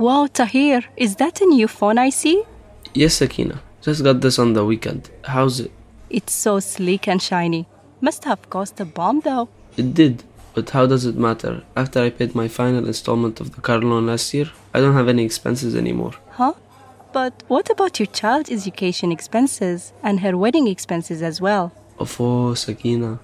Wow, Tahir, is that a new phone I see? Yes, Sakina. Just got this on the weekend. How's it? It's so sleek and shiny. Must have cost a bomb though. It did. But how does it matter? After I paid my final installment of the car loan last year, I don't have any expenses anymore. Huh? But what about your child's education expenses and her wedding expenses as well? Oh, Sakina.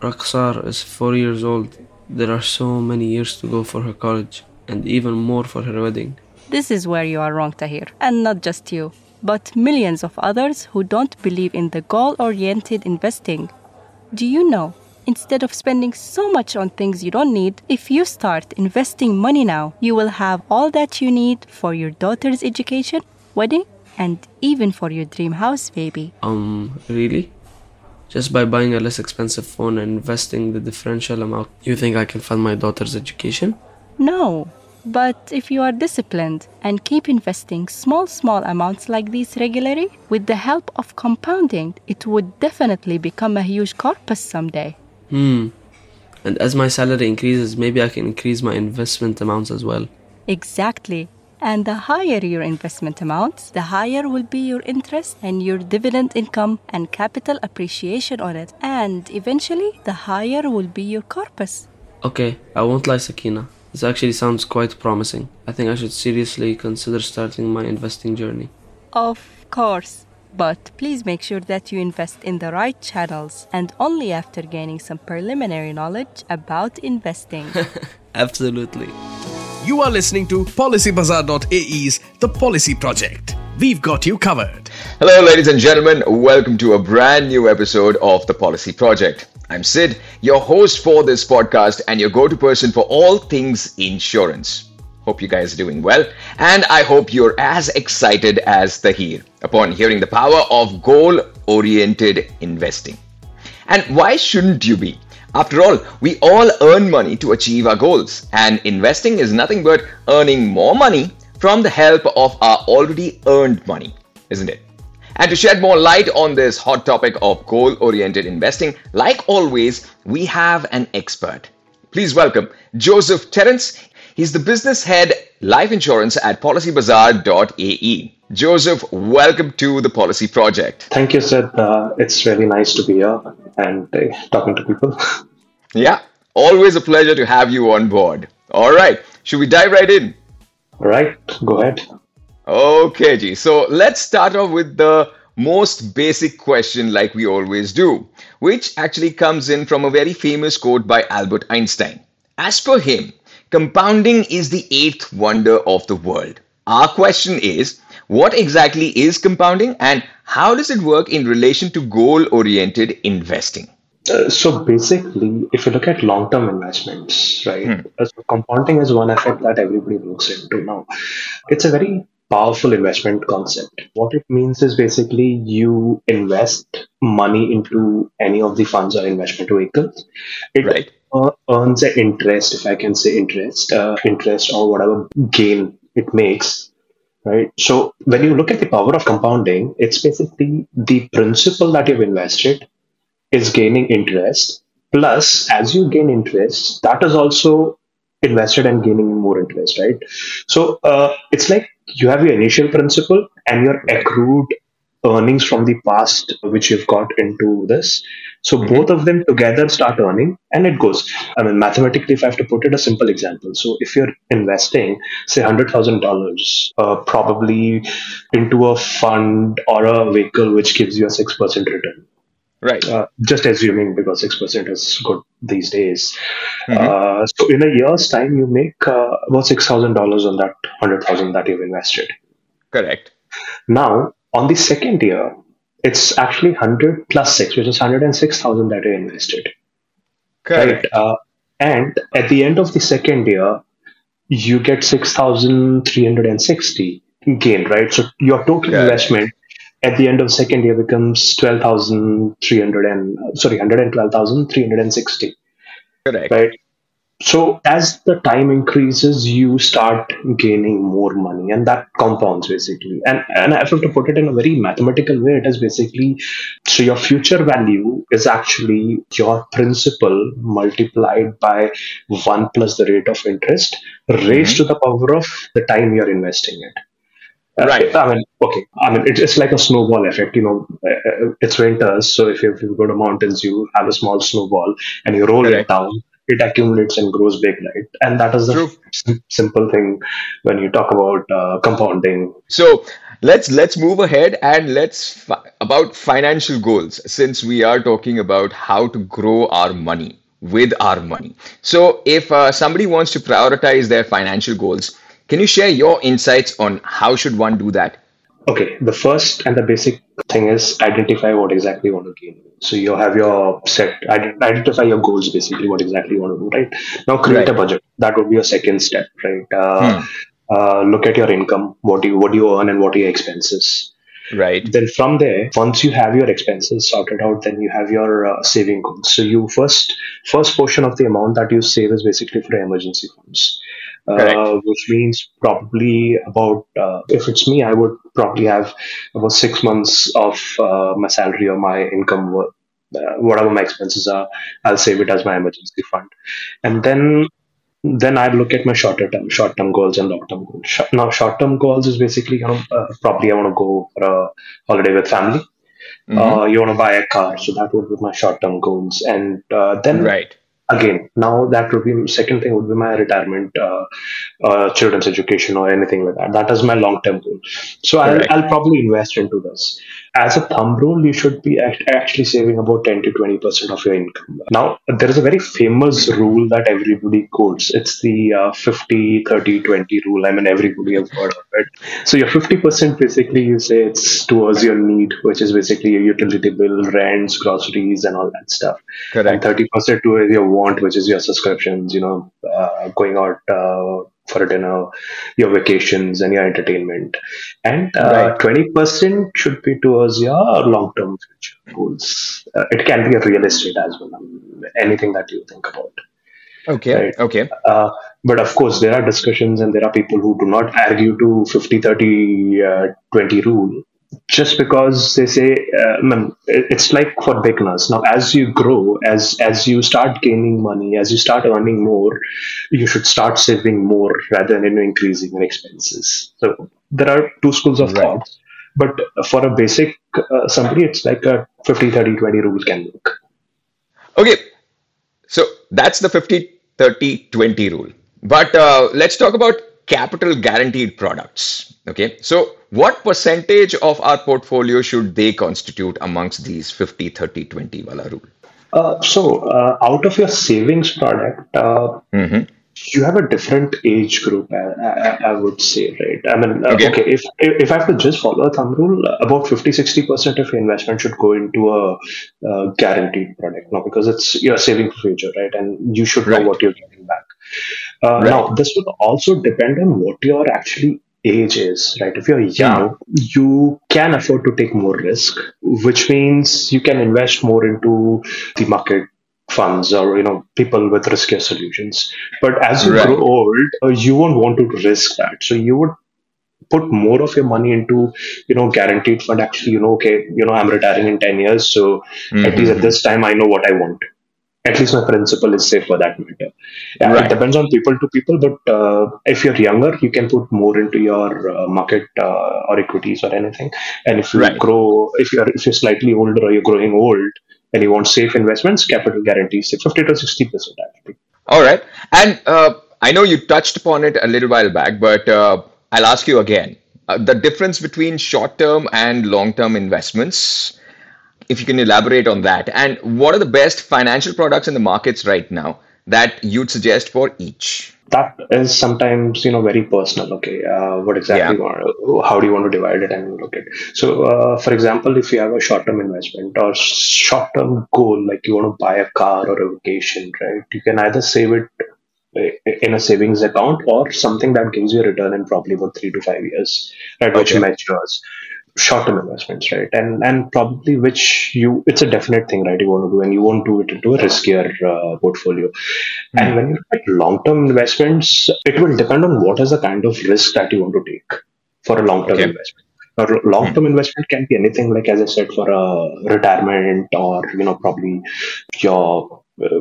Raksar is four years old. There are so many years to go for her college, and even more for her wedding. This is where you are wrong, Tahir. And not just you, but millions of others who don't believe in the goal oriented investing. Do you know Instead of spending so much on things you don't need, if you start investing money now, you will have all that you need for your daughter's education, wedding, and even for your dream house, baby. Um, really? Just by buying a less expensive phone and investing the differential amount, you think I can fund my daughter's education? No. But if you are disciplined and keep investing small, small amounts like these regularly, with the help of compounding, it would definitely become a huge corpus someday. Hmm. And as my salary increases, maybe I can increase my investment amounts as well. Exactly. And the higher your investment amounts, the higher will be your interest and your dividend income and capital appreciation on it. And eventually, the higher will be your corpus. Okay, I won't lie, Sakina. This actually sounds quite promising. I think I should seriously consider starting my investing journey. Of course. But please make sure that you invest in the right channels and only after gaining some preliminary knowledge about investing. Absolutely. You are listening to PolicyBazaar.ae's The Policy Project. We've got you covered. Hello, ladies and gentlemen. Welcome to a brand new episode of The Policy Project. I'm Sid, your host for this podcast and your go to person for all things insurance. Hope you guys are doing well, and I hope you're as excited as Tahir upon hearing the power of goal oriented investing. And why shouldn't you be? After all, we all earn money to achieve our goals, and investing is nothing but earning more money from the help of our already earned money, isn't it? And to shed more light on this hot topic of goal oriented investing, like always, we have an expert. Please welcome Joseph Terence. He's the business head life insurance at policybazaar.ae. Joseph, welcome to the Policy Project. Thank you, sir. Uh, it's really nice to be here and uh, talking to people. yeah, always a pleasure to have you on board. All right, should we dive right in? All right, go ahead. Okay, G. So let's start off with the most basic question, like we always do, which actually comes in from a very famous quote by Albert Einstein. As per him, Compounding is the eighth wonder of the world. Our question is what exactly is compounding and how does it work in relation to goal oriented investing? Uh, so basically, if you look at long-term investments, right, hmm. Uh, so compounding is one effect that everybody looks into now. It's a very powerful investment concept. What it means is basically you invest money into any of the funds or investment vehicles. It right uh, earns an interest, if I can say interest, uh, interest or whatever gain it makes, right? So when you look at the power of compounding, it's basically the principal that you've invested is gaining interest. Plus, as you gain interest, that is also invested and gaining more interest, right? So uh, it's like you have your initial principal and your accrued earnings from the past which you've got into this. So mm-hmm. both of them together start earning and it goes. I mean mathematically if i have to put it a simple example. So if you're investing say $100000 uh, probably into a fund or a vehicle which gives you a 6% return right uh, just assuming because 6% is good these days mm-hmm. uh, so in a year's time you make uh, about $6000 on that 100000 that you've invested correct now on the second year, it's actually 100 plus 6, which is 106,000 that you invested. Correct. Right? Uh, and at the end of the second year, you get 6,360 gain, right? So your total investment at the end of second year becomes 12,300 and sorry, 112,360. Correct. Right. So as the time increases, you start gaining more money, and that compounds basically. And and if have to put it in a very mathematical way, it is basically so your future value is actually your principal multiplied by one plus the rate of interest raised mm-hmm. to the power of the time you're investing it. Right. I mean, okay. I mean, it, it's like a snowball effect. You know, uh, uh, it's winters, so if you, if you go to mountains, you have a small snowball and you roll Correct. it down. It accumulates and grows big, right? And that is the sim- simple thing when you talk about uh, compounding. So let's let's move ahead and let's fi- about financial goals since we are talking about how to grow our money with our money. So if uh, somebody wants to prioritize their financial goals, can you share your insights on how should one do that? Okay, the first and the basic thing is identify what exactly you want to gain. So you have your set, identify your goals basically, what exactly you want to do, right? Now create a budget. That would be your second step, right? Uh, uh, look at your income, what do you, what do you earn and what are your expenses. Right. Then from there, once you have your expenses sorted out, then you have your uh, saving goals. So you first, first portion of the amount that you save is basically for emergency funds. Uh, which means probably about uh, if it's me, I would probably have about six months of uh, my salary or my income, uh, whatever my expenses are, I'll save it as my emergency fund, and then then I look at my shorter term, short term goals and long term goals. Now, short term goals is basically you know uh, probably I want to go for a holiday with family. Uh, you want to buy a car, so that would be my short term goals, and uh, then Right. Again now that would be second thing would be my retirement uh, uh, children's education or anything like that. That is my long term goal. So I'll, Correct. I'll probably invest into this. As a thumb rule you should be act- actually saving about 10 to 20 percent of your income. Now there is a very famous rule that everybody quotes. It's the uh, 50 30 20 rule. I mean everybody has heard of it. So your 50 percent basically you say it's towards your need which is basically your utility bill rents groceries and all that stuff. Correct. and thirty percent to your want, which is your subscriptions. You know, uh, going out uh, for a dinner, your vacations, and your entertainment. And uh, Right. twenty percent should be towards your long-term future goals. Uh, it can be a real estate as well. um, anything that you think about. Okay. Right. Okay. Uh, but of course, there are discussions and there are people who do not argue to 50 30 uh, 20 rule just because they say, uh, I mean, it's like for beginners. Now, as you grow, as as you start gaining money, as you start earning more, you should start saving more rather than increasing your expenses. So there are two schools of Right. thought. But for a basic uh, somebody, it's like a 50 30 20 rule can work. Okay, so that's the 50 30 20 rule. But uh, let's talk about capital guaranteed products. Okay, so what percentage of our portfolio should they constitute amongst these 50 30 20 wala rule? Uh, so, uh, out of your savings product, uh, Mhm. you have a different age group. I, I, I would say, right? I mean, uh, Okay. okay. If if I have to just follow a thumb rule, about 50-60 percent of your investment should go into a, uh guaranteed product now because it's you're saving for future, right? And you should know Right. what you're getting back. Uh, Right. Now, this would also depend on what your actually age is, right? If you're young, you can afford to take more risk, which means you can invest more into the market funds or you know people with riskier solutions. But as you Right. grow old, uh, you won't want to risk that, so you would put more of your money into you know guaranteed fund actually you know okay you know i'm retiring in 10 years so at least at this time i know what i want at least my principal is safe for that matter. Yeah, Right. It depends on people to people, but uh, if you're younger, you can put more into your uh, market uh, or equities or anything. And if you Right. grow, if you're if you're slightly older or you're growing old and you want safe investments, capital guarantees say 50 to 60 percent actually. All right. And uh, I know you touched upon it a little while back, but uh, I'll ask you again. Uh, the difference between short term and long term investments, if you can elaborate on that. And what are the best financial products in the markets right now that you'd suggest for each? that is sometimes you know very personal okay uh, what exactly you want, how do you want to divide it and look at so uh, for example if you have a short-term investment or short-term goal like you want to buy a car or a vacation right you can either save it uh, in a savings account or something that gives you a return in probably about three to five years right which Okay. matures short-term investments, right? And and probably which you it's a definite thing, right? You want to do, and you won't do it into a riskier uh, portfolio. Hmm. And when you look at long-term investments, it will depend on what is the kind of risk that you want to take for a long-term Okay. investment. R- long-term investment can be anything, like as I said, for a retirement or you know probably your uh,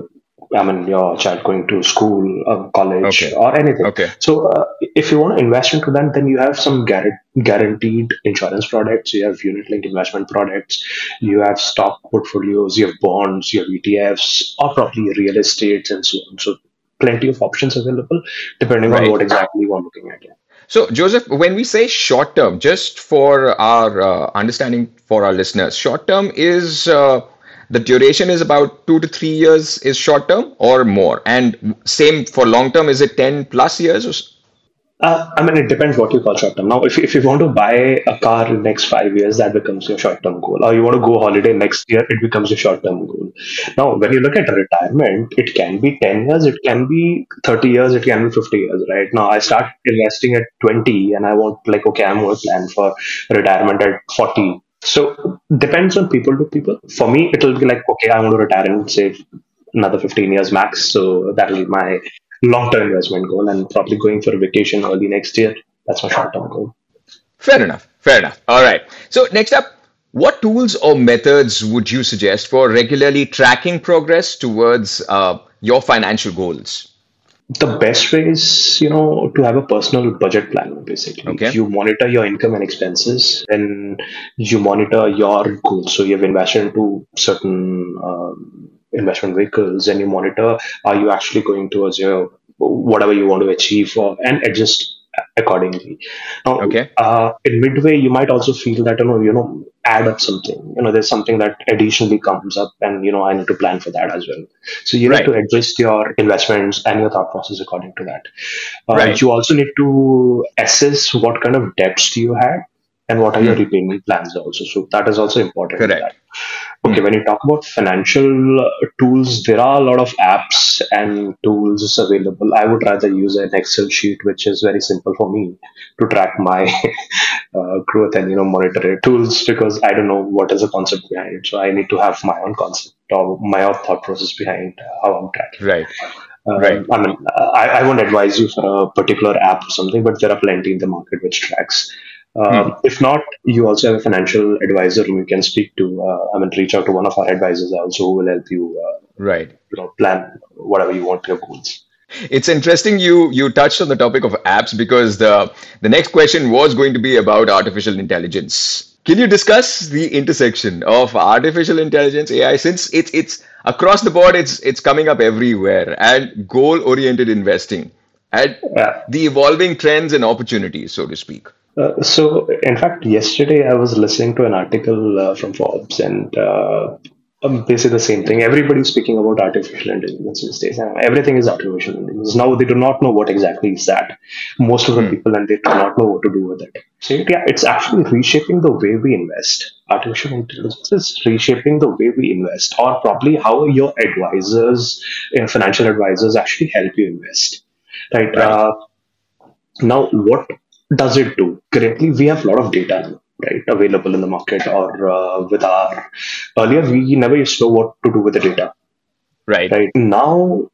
I mean your child going to school, uh, college, Okay. or anything. Okay. So, uh, if you want to invest into that, then you have some guar- guaranteed insurance products, you have unit linked investment products, you have stock portfolios, you have bonds, you have ETFs, or probably real estate and so on. So, plenty of options available depending Right. on what exactly you are looking at. Yeah. So, Joseph, when we say short term, just for our uh, understanding for our listeners, short term is uh, the duration is about two to three years is short term or more, and same for long term. Is it ten plus years? Uh, I mean, it depends what you call short term. Now, if if you want to buy a car in next five years, that becomes your short term goal. Or you want to go holiday next year, it becomes your short term goal. Now, when you look at retirement, it can be 10 years, it can be 30 years, it can be 50 years, right? Now, I start investing at 20 and I want, like, okay, I'm going to plan for retirement at 40. So, depends on people to people. For me, it'll be like, okay, I want to retire and save another 15 years max. So, that'll be my long term investment goal and probably going for a vacation early next year. That's my short term goal. Fair enough. Fair enough. All right. So, next up, what tools or methods would you suggest for regularly tracking progress towards uh, your financial goals? The best way is, you know, to have a personal budget plan basically. Okay. You monitor your income and expenses and you monitor your goals. So you've invested into certain um, investment vehicles and you monitor are you actually going towards your whatever you want to achieve or, and adjust accordingly. Now, Okay. uh, in midway, you might also feel that you know, you know, add up something. You know, there's something that additionally comes up, and you know, I need to plan for that as well. So you Right. need to adjust your investments and your thought process according to that. Uh, Right. You also need to assess what kind of debts do you have and what are your repayment plans also. So that is also important. Correct. Okay, when you talk about financial uh, tools, there are a lot of apps and tools available. I would rather use an Excel sheet, which is very simple for me to track my uh, growth and you know monitor it. Tools because I don't know what is the concept behind it, so I need to have my own concept or my own thought process behind how I'm tracking. Right. Um, Right. I mean, I, I won't advise you for a particular app or something, but there are plenty in the market which tracks. Um, If not, you also have a financial advisor whom you can speak to. Uh, I mean, reach out to one of our advisors also who will help you, uh, Right. you know, plan whatever you want your goals. It's interesting you you touched on the topic of apps because the the next question was going to be about artificial intelligence. Can you discuss the intersection of artificial intelligence AI since it's it's across the board it's it's coming up everywhere and goal oriented investing and Yeah. the evolving trends and opportunities so to speak. Uh, so, in fact, yesterday I was listening to an article uh, from Forbes, and uh, um, basically the same thing. Everybody's speaking about artificial intelligence these days. Everything is artificial intelligence. Now they do not know what exactly is that. Most of the people, and they do not know what to do with it. So, yeah, it's actually reshaping the way we invest. Artificial intelligence is reshaping the way we invest, or probably how your advisors, financial advisors, actually help you invest. Right. Uh, now, what does it do? Currently, we have a lot of data, right, available in the market or uh, with our. Earlier, we never used to know what to do with the data, Right. right? Now,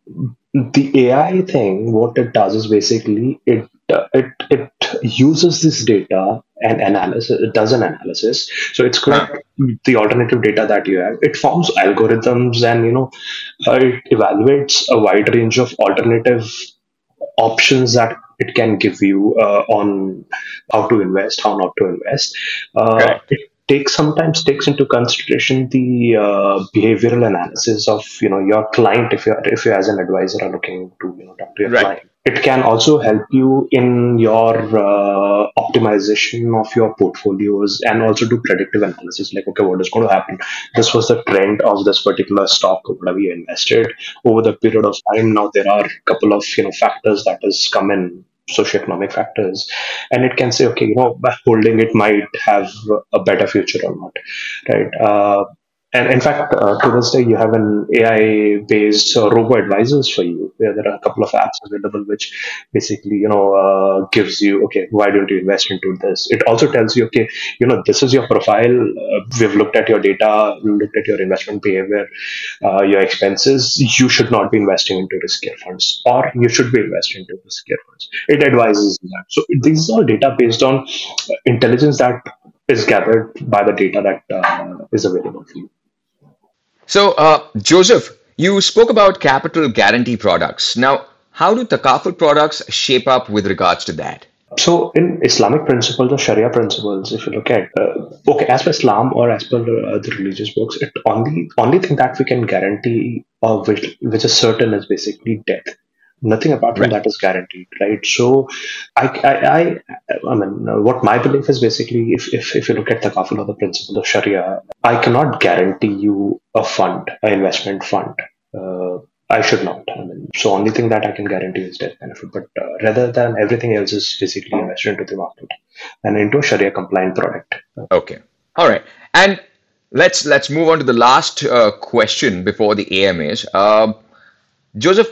the AI thing, what it does is basically it uh, it it uses this data and analysis. It does an analysis, so it's collect the alternative data that you have. It forms algorithms and you know uh, it evaluates a wide range of alternative options that it can give you uh, on how to invest, how not to invest. Uh, it takes sometimes takes into consideration the uh, behavioral analysis of you know your client if you if you as an advisor are looking to you know talk to your Right. client. It can also help you in your uh, optimization of your portfolios and also do predictive analysis. Like, okay, what is going to happen? This was the trend of this particular stock whatever you invested over the period of time. Now there are a couple of you know factors that has come in socioeconomic factors. And it can say okay you know by holding it might have a better future or not right? Uh, and in fact, uh, to this day, you have an AI-based uh, robo advisors for you. There, there are a couple of apps available which basically, you know, uh, gives you, okay, why don't you invest into this? It also tells you, okay, you know, this is your profile. Uh, we've looked at your data, we looked at your investment behavior, uh, your expenses. You should not be investing into riskier funds, or you should be investing into riskier funds. It advises that. So these are data based on intelligence that is gathered by the data that uh, is available for you. So, uh, Joseph, you spoke about capital guarantee products. Now, how do takaful products shape up with regards to that? So, in Islamic principles or Sharia principles, if you look at uh, okay, as per Islam or as per uh, the religious books, it only only thing that we can guarantee or which which is certain is basically death nothing apart from right. that is guaranteed right so I, I i i mean what my belief is basically if if, if you look at takaful or the principle of sharia i cannot guarantee you a fund an investment fund uh, I should not. I mean, so only thing that I can guarantee is death benefit. But uh, rather than everything else is basically invested into the market and into a Sharia compliant product. Okay. All right. And let's let's move on to the last uh, question before the AMAs. Uh, Joseph,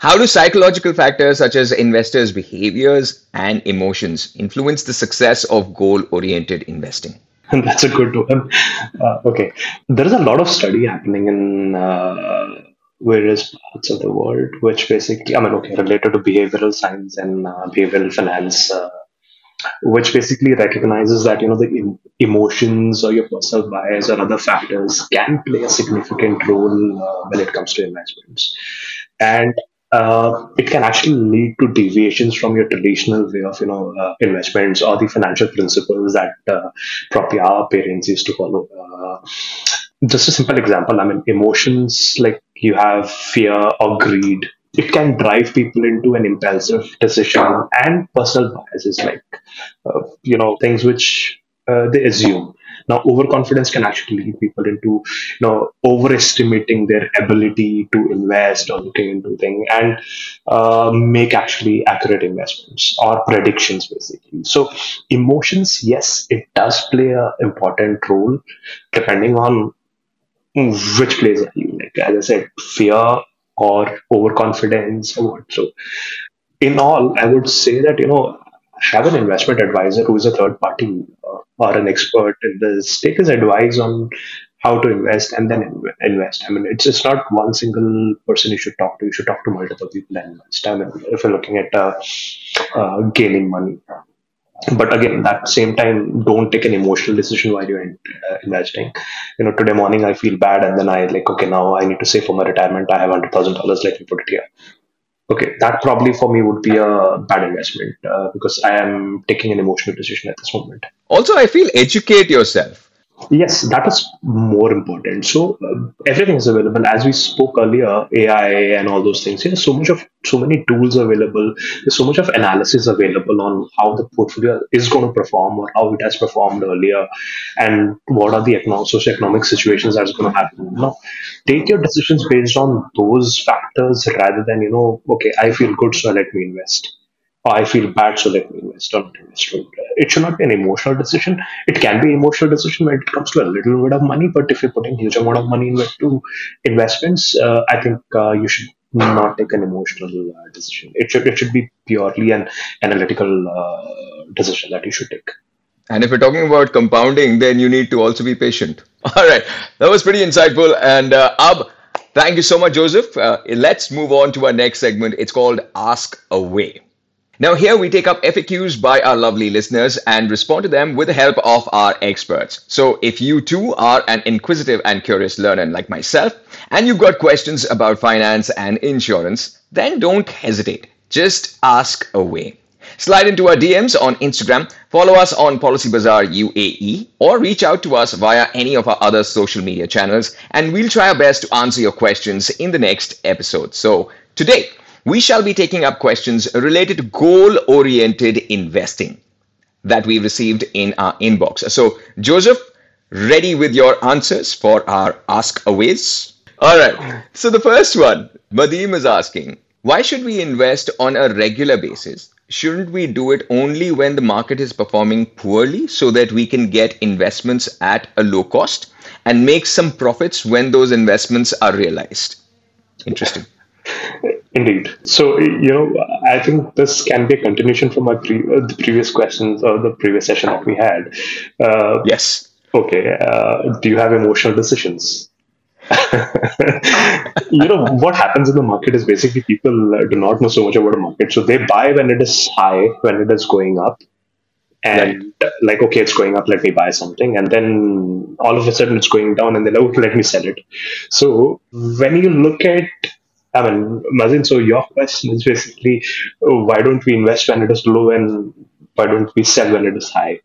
how do psychological factors such as investors' behaviors and emotions influence the success of goal oriented investing? That's a good one. Uh, okay. There is a lot of study happening in uh, various parts of the world, which basically, I mean, okay, related to behavioral science and uh, behavioral finance, uh, which basically recognizes that, you know, the emotions or your personal bias or other factors can play a significant role uh, when it comes to investments. And uh, it can actually lead to deviations from your traditional way of you know uh, investments or the financial principles that uh, probably our parents used to follow. Uh, just a simple example. I mean, emotions like you have fear or greed. It can drive people into an impulsive decision and personal biases, like uh, you know things which uh, they assume. Now, overconfidence can actually lead people into, you know, overestimating their ability to invest or looking into things and uh, make actually accurate investments or predictions, basically. So, emotions, yes, it does play an important role depending on which place are you. Like as I said, fear or overconfidence or what. So, in all, I would say that you know have an investment advisor who is a third party uh, or an expert in this. Take his advice on how to invest and then invest. I mean, it's just not one single person you should talk to. You should talk to multiple people and invest. I mean, if you're looking at uh, uh, gaining money. But again, that same time, don't take an emotional decision while you're in, uh, investing. You know, today morning I feel bad, and then I like, okay, now I need to save for my retirement. I have hundred thousand dollars. Let me put it here okay, that probably for me would be a bad investment uh, because I am taking an emotional decision at this moment. Also, I feel educate yourself. Yes, that is more important. So uh, everything is available. As we spoke earlier, AI and all those things. There's so much of so many tools available. There's so much of analysis available on how the portfolio is going to perform or how it has performed earlier, and what are the economic, socioeconomic situations that's going to happen. Now, take your decisions based on those factors rather than you know, okay, I feel good, so let me invest. I feel bad, so let me invest or not invest. It should not be an emotional decision. It can be an emotional decision when it comes to a little bit of money, but if you're putting huge amount of money into investments, uh, I think uh, you should not take an emotional uh, decision. It should it should be purely an analytical uh, decision that you should take. And if you're talking about compounding, then you need to also be patient. All right, that was pretty insightful. And uh, Ab, thank you so much, Joseph. Uh, let's move on to our next segment. It's called Ask Away. Now, here we take up FAQs by our lovely listeners and respond to them with the help of our experts. So, if you too are an inquisitive and curious learner like myself, and you've got questions about finance and insurance, then don't hesitate. Just ask away. Slide into our DMs on Instagram, follow us on Policy Bazaar UAE, or reach out to us via any of our other social media channels, and we'll try our best to answer your questions in the next episode. So, today, we shall be taking up questions related to goal oriented investing that we received in our inbox. So, Joseph, ready with your answers for our ask aways? All right. So, the first one, Mazin is asking, why should we invest on a regular basis? shouldn't we do it only when the market is performing poorly so that we can get investments at a low cost and make some profits when those investments are realized? Interesting. Indeed. So, you know, I think this can be a continuation from my pre- uh, the previous questions or the previous session that we had. Uh, yes. Okay. Uh, do you have emotional decisions? you know what happens in the market is basically people uh, do not know so much about the market so they buy when it is high when it is going up and right. like okay it's going up let me buy something and then all of a sudden it's going down and then oh let me sell it so when you look at I mean, Mazin, so your question is basically why don't we invest when it is low and why don't we sell when it is high?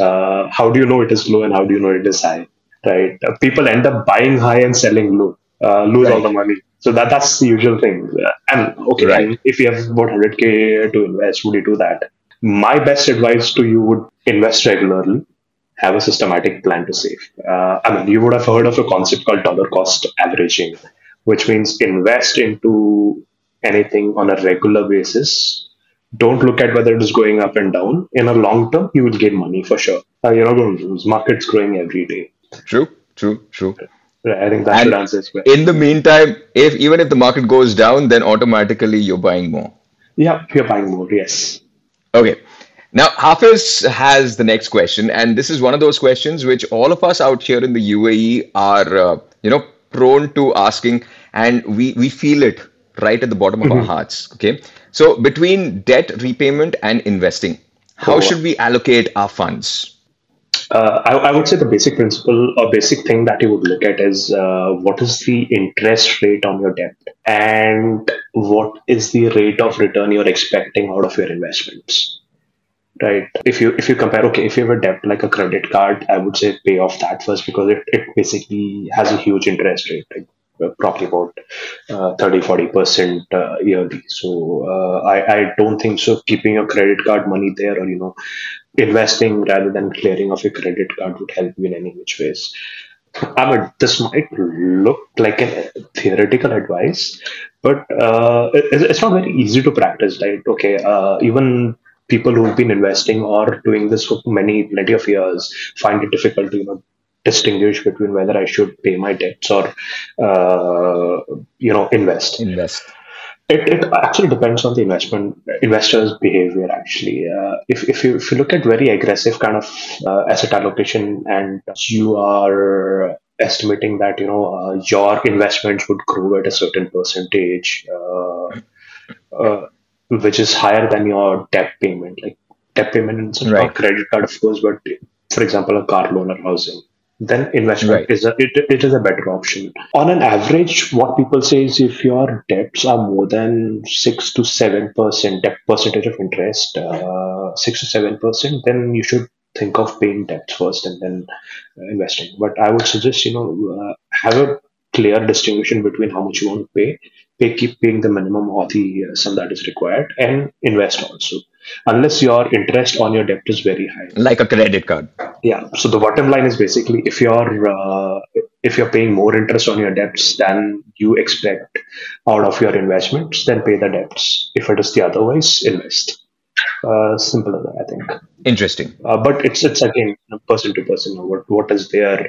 Uh, how do you know it is low and how do you know it is high? right? Uh, people end up buying high and selling low, uh, lose right. all the money. So that that's the usual thing. Uh, and okay, right. if you have about 100k to invest, would you do that? My best advice to you would invest regularly, have a systematic plan to save. Uh, I mean, you would have heard of a concept called dollar cost averaging, which means invest into anything on a regular basis don't look at whether it is going up and down. In a long term, you will gain money for sure. Uh, you're not going to lose. Market's growing every day. True, true, true. I think that and should answer. In the meantime, if even if the market goes down, then automatically you're buying more. Yeah, you're buying more. Yes. Okay. Now, Hafiz has the next question, and this is one of those questions which all of us out here in the UAE are, uh, you know, prone to asking, and we we feel it right at the bottom of mm-hmm. our hearts. Okay, so between debt repayment and investing, how oh. should we allocate our funds? Uh, I, I, would say the basic principle or basic thing that you would look at is uh, what is the interest rate on your debt and what is the rate of return you're expecting out of your investments right if you if you compare okay if you have a debt like a credit card i would say pay off that first because it, it basically has a huge interest rate like uh, probably about uh, 30 40 percent uh, yearly so uh, I, I don't think so keeping your credit card money there or you know investing rather than clearing off your credit card would help you in any which ways. I mean, this might look like a theoretical advice, but uh, it, it's not very easy to practice, right? Okay, uh, even people who've been investing or doing this for many, plenty of years find it difficult to, you know, distinguish between whether I should pay my debts or, uh, you know, invest. Invest. It, it actually depends on the investment investor's behavior. Actually, uh, if if you if you look at very aggressive kind of uh, asset allocation, and you are estimating that you know uh, your investments would grow at a certain percentage, uh, uh, which is higher than your debt payment, like debt payment in right. credit card, of course, but for example, a car loan or housing then investment right. is a it, it is a better option. On an average, what people say is if your debts are more than six to seven percent debt percentage of interest, uh, six to seven percent, then you should think of paying debts first and then uh, investing. But I would suggest you know uh, have a clear distinction between how much you want to pay, pay keep paying the minimum or the uh, sum that is required, and invest also unless your interest on your debt is very high like a credit card yeah so the bottom line is basically if you're uh, if you're paying more interest on your debts than you expect out of your investments then pay the debts if it is the otherwise invest uh, simple as that, I think. Interesting. Uh, but it's it's again person to person. What what is their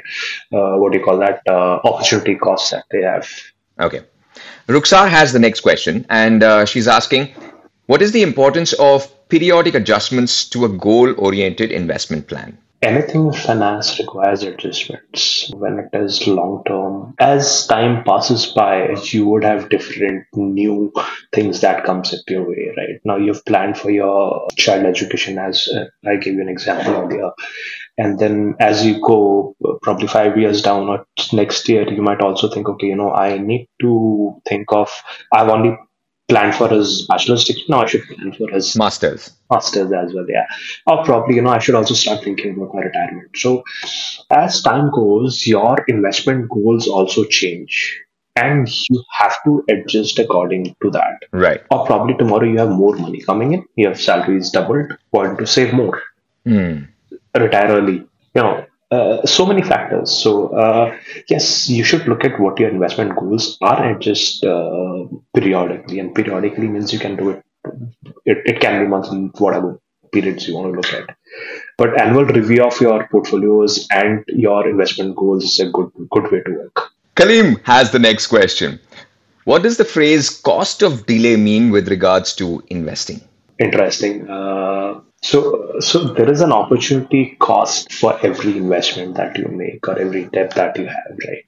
uh, what do you call that uh, opportunity cost that they have? Okay. Ruxar has the next question, and uh, she's asking, what is the importance of periodic adjustments to a goal oriented investment plan? Anything finance requires adjustments when it is long term. As time passes by, you would have different new things that comes up your way, right? Now you've planned for your child education as uh, I gave you an example earlier. And then as you go probably five years down or next year, you might also think, okay, you know, I need to think of, I've only plan for his bachelor's degree. No, I should plan for his master's. Masters as well, yeah. Or probably, you know, I should also start thinking about my retirement. So as time goes, your investment goals also change. And you have to adjust according to that. Right. Or probably tomorrow you have more money coming in, your salary is doubled, want to save more. Mm. Retire early. You know, uh, so many factors. So uh, yes, you should look at what your investment goals are and just uh, periodically. And periodically means you can do it it, it can be monthly, whatever periods you want to look at. But annual review of your portfolios and your investment goals is a good good way to work. Kaleem has the next question. What does the phrase cost of delay mean with regards to investing? Interesting. Uh, so, so there is an opportunity cost for every investment that you make or every debt that you have, right?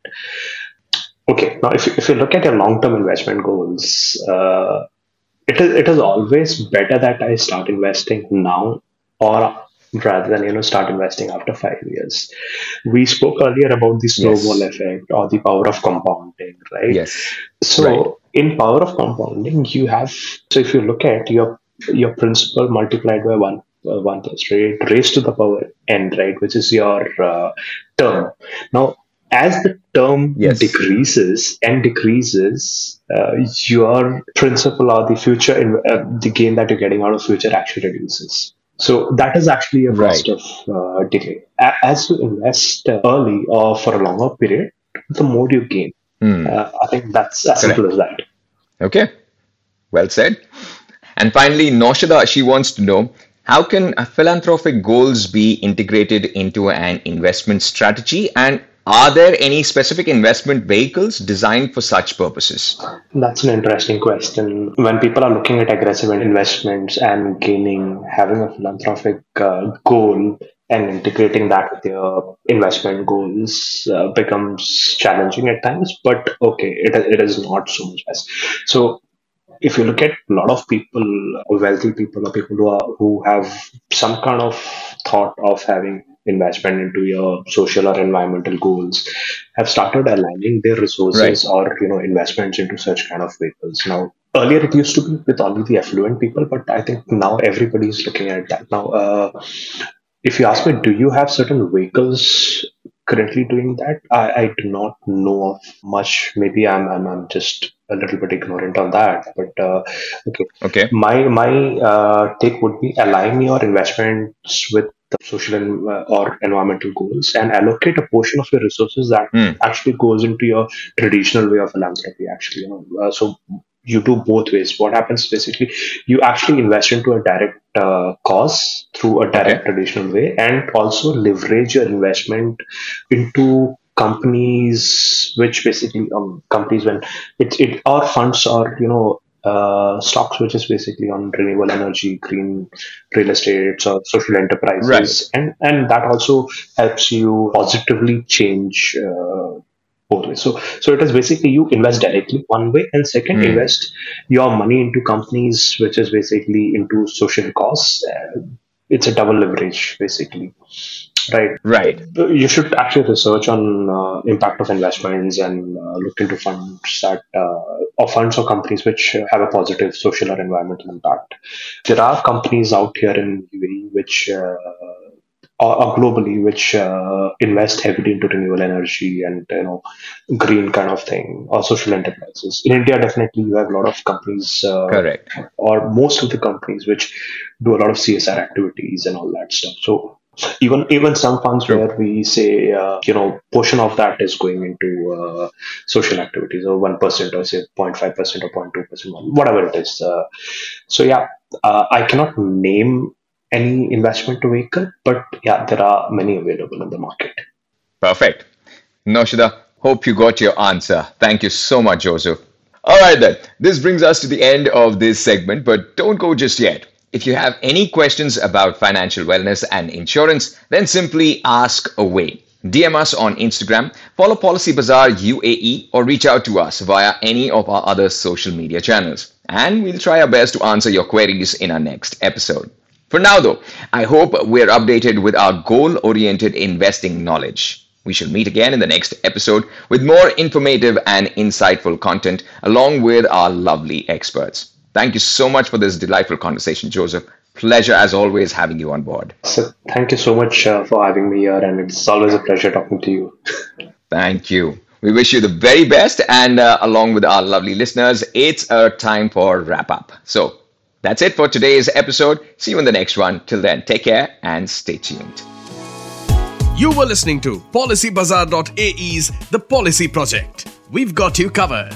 Okay. Now, if you, if you look at your long-term investment goals, uh, it is it is always better that I start investing now or rather than you know start investing after five years. We spoke earlier about the snowball Yes. effect or the power of compounding, right? Yes. So Right. in power of compounding, you have so if you look at your your principal multiplied by one uh, one plus right raised to the power n right, which is your uh, term. Now, as the term Yes. decreases and decreases, uh, your principal or the future in, uh, the gain that you're getting out of future actually reduces. So that is actually a cost Right. of uh, delay. A- As you invest uh, early or for a longer period, the more you gain. Uh, I think that's as simple as that. Okay. Well said. And finally, Noshada, she wants to know how can philanthropic goals be integrated into an investment strategy? And are there any specific investment vehicles designed for such purposes? That's an interesting question. When people are looking at aggressive investments and gaining, having a philanthropic uh, goal and integrating that with your investment goals uh, becomes challenging at times. But okay, it, it is not so much as so. If you look at a lot of people, wealthy people, or people who are who have some kind of thought of having investment into your social or environmental goals, have started aligning their resources or you know investments into such kind of vehicles. Now, earlier it used to be with only the affluent people, but I think now everybody is looking at that. Now, uh, if you ask me, do you have certain vehicles currently doing that? I, I do not know of much. Maybe I'm, I'm I'm just a little bit ignorant on that. But uh, okay, Okay. my my uh, take would be align your investments with the social and, uh, or environmental goals and allocate a portion of your resources that Hmm. actually goes into your traditional way of philanthropy. Actually, you know, uh, so you do both ways. What happens basically, you actually invest into a direct uh, cause through a direct Okay. traditional way, and also leverage your investment into companies which basically um companies when it, it or funds or you know uh, stocks which is basically on renewable energy green real estates or social enterprises Right. and and that also helps you positively change uh, both ways so so it is basically you invest directly one way and second Hmm. invest your money into companies which is basically into social cause uh, it's a double leverage basically right Right. you should actually research on uh, impact of investments and uh, look into funds that uh, or funds or companies which have a positive social or environmental impact. There are companies out here in UAE which uh, or, or globally which uh, invest heavily into renewable energy and you know green kind of thing or social enterprises. In India, definitely you have a lot of companies uh, Correct. or most of the companies which do a lot of CSR activities and all that stuff. So even even some funds where we say uh, you know portion of that is going into uh, social activities or one percent or say 0.5 percent or 0.2 percent whatever it is. Uh, so yeah, uh, I cannot name any investment vehicle, but yeah, there are many available in the market. Perfect. Noshida, hope you got your answer. Thank you so much, Joseph. All right, then. This brings us to the end of this segment, but don't go just yet. If you have any questions about financial wellness and insurance, then simply ask away. DM us on Instagram, follow Policy Bazaar UAE, or reach out to us via any of our other social media channels. And we'll try our best to answer your queries in our next episode. For now, though, I hope we're updated with our goal oriented investing knowledge. We shall meet again in the next episode with more informative and insightful content along with our lovely experts. Thank you so much for this delightful conversation, Joseph. Pleasure as always having you on board. So thank you so much uh, for having me here, and it's always a pleasure talking to you. Thank you. We wish you the very best, and uh, along with our lovely listeners, it's a time for wrap up. So that's it for today's episode. See you in the next one. Till then, take care and stay tuned. You were listening to PolicyBazaar.ae's The Policy Project. We've got you covered.